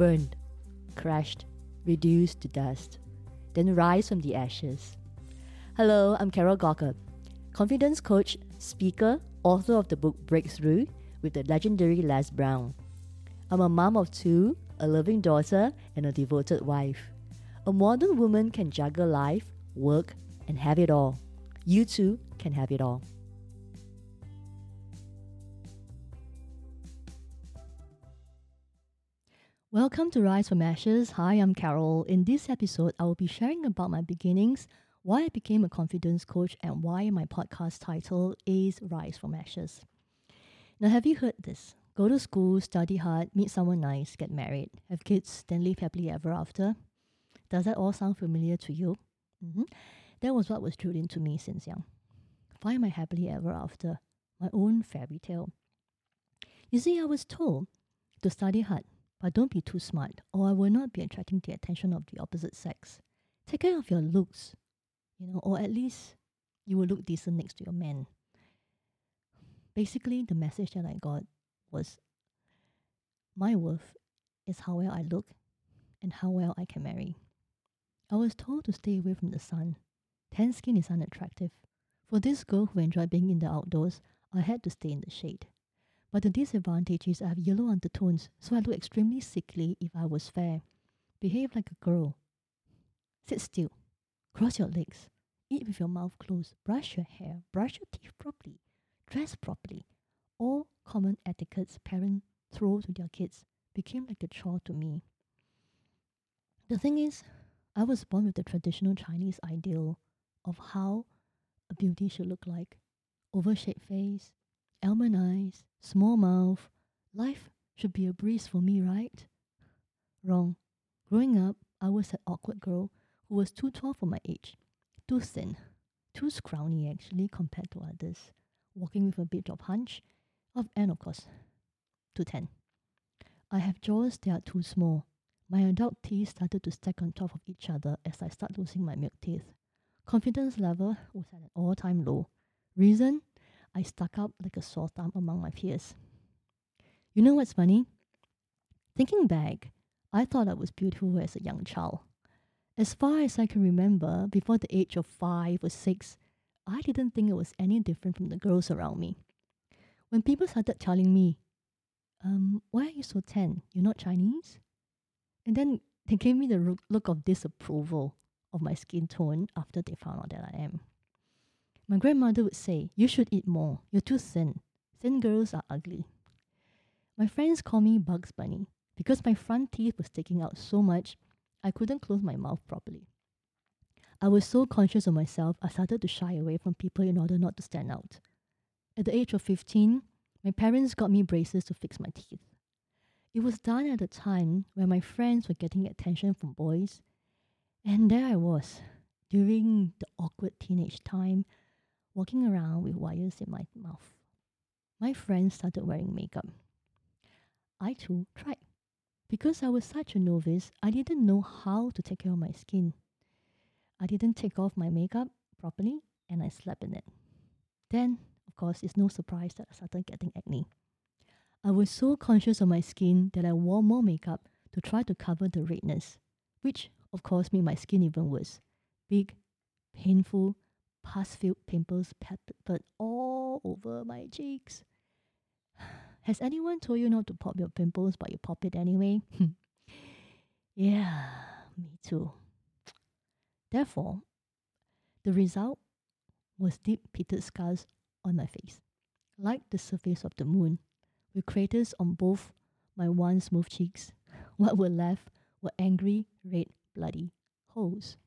burned, crushed, reduced to dust, then rise from the ashes. Hello, I'm Carol Gockel, confidence coach, speaker, author of the book Breakthrough with the legendary Les Brown. I'm a mom of two, a loving daughter, and a devoted wife. A modern woman can juggle life, work, and have it all. You too can have it all. Welcome to Rise from Ashes. Hi, I'm Carol. In this episode, I will be sharing about my beginnings, why I became a confidence coach, and why my podcast title is Rise from Ashes. Now, have you heard this? Go to school, study hard, meet someone nice, get married, have kids, then live happily ever after. Does that all sound familiar to you? Mm-hmm. That was what was drilled into me since young. Find my happily ever after, my own fairy tale. You see, I was told to study hard, but don't be too smart, or I will not be attracting the attention of the opposite sex. Take care of your looks, you know, or at least you will look decent next to your man. Basically, the message that I got was my worth is how well I look and how well I can marry. I was told to stay away from the sun. Tan skin is unattractive. For this girl who enjoyed being in the outdoors, I had to stay in the shade. But the disadvantage is I have yellow undertones, so I look extremely sickly if I was fair. Behave like a girl. Sit still. Cross your legs. Eat with your mouth closed. Brush your hair. Brush your teeth properly. Dress properly. All common etiquettes parents throw to their kids became like a chore to me. The thing is, I was born with the traditional Chinese ideal of how a beauty should look like. Oval shaped face, almond eyes, small mouth. Life should be a breeze for me, right? Wrong. Growing up, I was an awkward girl who was too tall for my age, too thin, too scrawny actually compared to others, walking with a bit of hunch, of, and of course, too tan. I have jaws that are too small. My adult teeth started to stack on top of each other as I start losing my milk teeth. Confidence level was at an all-time low. Reason? I stuck out like a sore thumb among my peers. You know what's funny? Thinking back, I thought I was beautiful as a young child. As far as I can remember, before the age of five or six, I didn't think it was any different from the girls around me. When people started telling me, um, why are you so tan? You're not Chinese? And then they gave me the look of disapproval of my skin tone after they found out that I am. My grandmother would say, You should eat more. You're too thin. Thin girls are ugly. My friends call me Bugs Bunny because my front teeth were sticking out so much I couldn't close my mouth properly. I was so conscious of myself, I started to shy away from people in order not to stand out. At the age of 15, my parents got me braces to fix my teeth. It was done at a time when my friends were getting attention from boys, and there I was, during the awkward teenage time, walking around with wires in my mouth. My friends started wearing makeup. I too tried. Because I was such a novice, I didn't know how to take care of my skin. I didn't take off my makeup properly and I slept in it. Then, of course, it's no surprise that I started getting acne. I was so conscious of my skin that I wore more makeup to try to cover the redness, which, of course, made my skin even worse. Big, painful, pus filled pimples peppered all over my cheeks. Has anyone told you not to pop your pimples, but you pop it anyway? yeah, me too. Therefore, the result was deep pitted scars on my face, like the surface of the moon, with craters on both my once smooth cheeks. What were left were angry, red, bloody holes.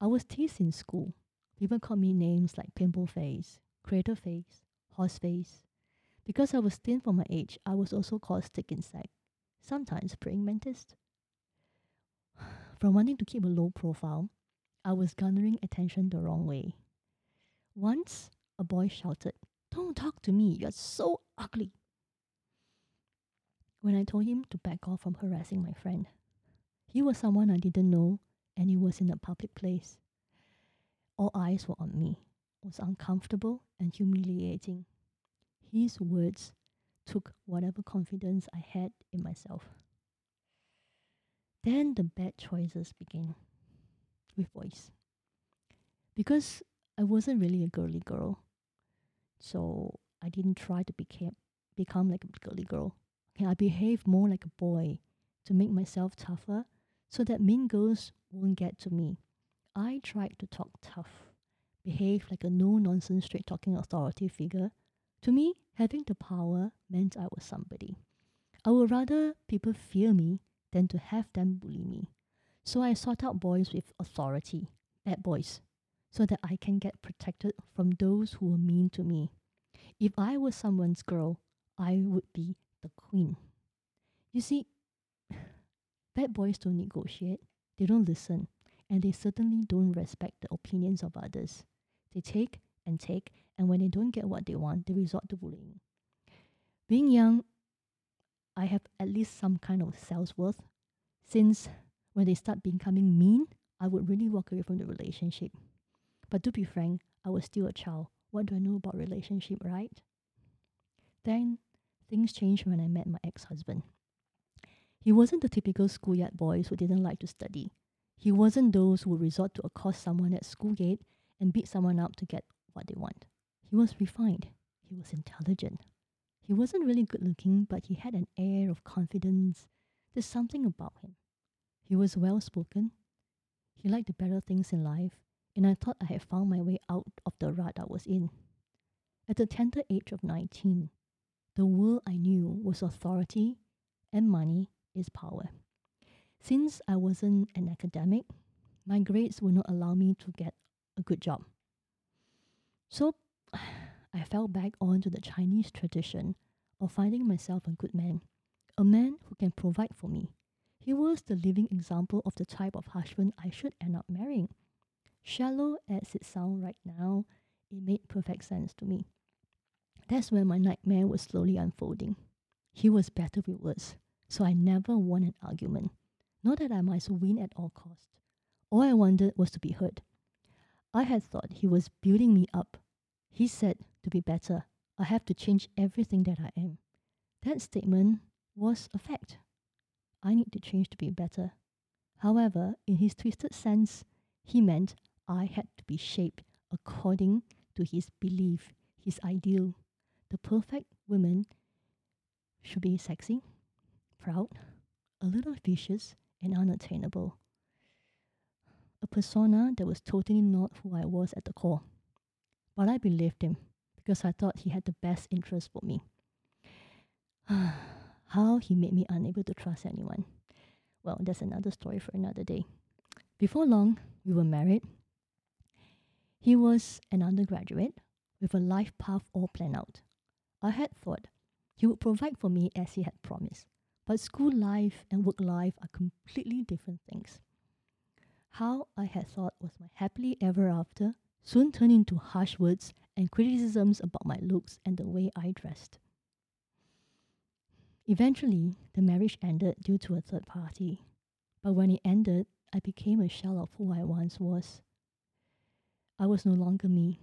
I was teased in school People called me names like pimple face, crater face, horse face. Because I was thin for my age, I was also called stick insect, sometimes praying mantis. From wanting to keep a low profile, I was garnering attention the wrong way. Once, a boy shouted, Don't talk to me, you're so ugly. When I told him to back off from harassing my friend, he was someone I didn't know and he was in a public place. All eyes were on me. It was uncomfortable and humiliating. His words took whatever confidence I had in myself. Then the bad choices began with boys. Because I wasn't really a girly girl, so I didn't try to become become like a girly girl. Okay, I behaved more like a boy to make myself tougher so that mean girls won't get to me. I tried to talk tough, behave like a no nonsense, straight talking authority figure. To me, having the power meant I was somebody. I would rather people fear me than to have them bully me. So I sought out boys with authority, bad boys, so that I can get protected from those who were mean to me. If I was someone's girl, I would be the queen. You see, bad boys don't negotiate, they don't listen, and they certainly don't respect the opinions of others. They take and take, and when they don't get what they want, they resort to bullying. Being young, I have at least some kind of self worth, since when they start becoming mean, I would really walk away from the relationship. But to be frank, I was still a child. What do I know about relationship, right? Then things changed when I met my ex-husband. He wasn't the typical schoolyard boy who didn't like to study. He wasn't those who resort to accost someone at school gate and beat someone up to get what they want. He was refined. He was intelligent. He wasn't really good looking, but he had an air of confidence. There's something about him. He was well spoken. He liked the better things in life, and I thought I had found my way out of the rut I was in. At the tender age of 19, the world I knew was authority and money is power. Since I wasn't an academic, my grades would not allow me to get a good job. So I fell back onto the Chinese tradition of finding myself a good man, a man who can provide for me. He was the living example of the type of husband I should end up marrying. Shallow as it sounds right now, it made perfect sense to me. That's when my nightmare was slowly unfolding. He was better with words, so I never won an argument. Not that I must win at all costs. All I wanted was to be heard. I had thought he was building me up. He said, to be better, I have to change everything that I am. That statement was a fact. I need to change to be better. However, in his twisted sense, he meant I had to be shaped according to his belief, his ideal. The perfect woman should be sexy, proud, a little vicious, and unattainable. A persona that was totally not who I was at the core. But I believed him because I thought he had the best interest for me. How he made me unable to trust anyone. Well, that's another story for another day. Before long, we were married. He was an undergraduate with a life path all planned out. I had thought he would provide for me as he had promised. But school life and work life are completely different things. How I had thought was my happily ever after soon turned into harsh words and criticisms about my looks and the way I dressed. Eventually, the marriage ended due to a third party. But when it ended, I became a shell of who I once was. I was no longer me.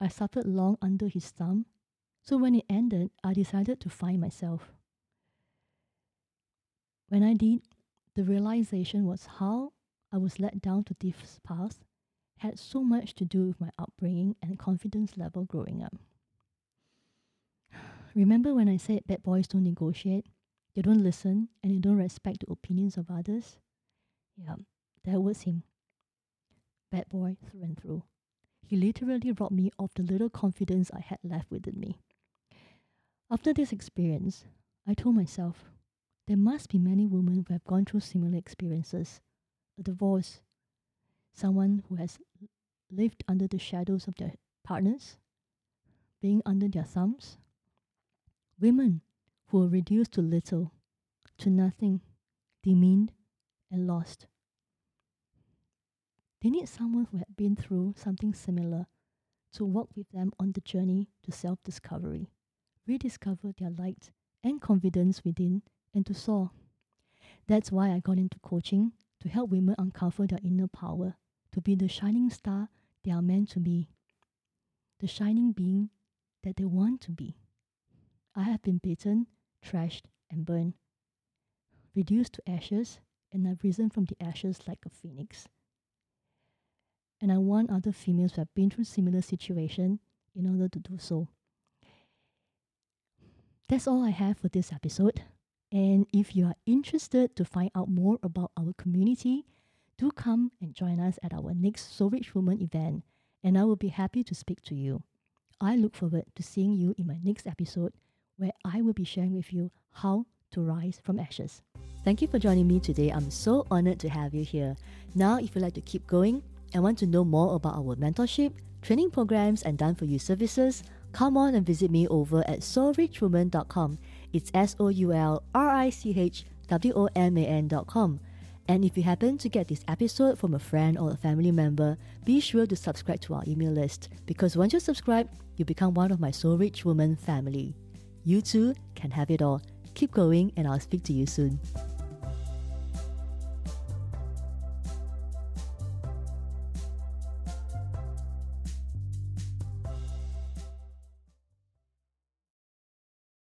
I suffered long under his thumb, so when it ended, I decided to find myself. When I did, the realization was how I was led down to this path had so much to do with my upbringing and confidence level growing up. Remember when I said bad boys don't negotiate, they don't listen, and they don't respect the opinions of others? Yeah, that was him. Bad boy through and through. He literally robbed me of the little confidence I had left within me. After this experience, I told myself, there must be many women who have gone through similar experiences. A divorce, someone who has lived under the shadows of their partners, being under their thumbs, women who were reduced to little, to nothing, demeaned, and lost. They need someone who had been through something similar to walk with them on the journey to self discovery, rediscover their light and confidence within, and to soar. That's why I got into coaching to help women uncover their inner power, to be the shining star they are meant to be, the shining being that they want to be. I have been beaten, trashed, and burned, reduced to ashes, and I've risen from the ashes like a phoenix. And I want other females who have been through similar situation in order to do so. That's all I have for this episode. And if you are interested to find out more about our community, do come and join us at our next Soul Rich Woman event, and I will be happy to speak to you. I look forward to seeing you in my next episode where I will be sharing with you how to rise from ashes. Thank you for joining me today. I'm so honored to have you here. Now, if you'd like to keep going and want to know more about our mentorship, training programs, and done for you services, come on and visit me over at soulrichwoman.com. It's S O U L R I C H W O M A N.com. And if you happen to get this episode from a friend or a family member, be sure to subscribe to our email list because once you subscribe, you become one of my Soul Rich Woman family. You too can have it all. Keep going, and I'll speak to you soon.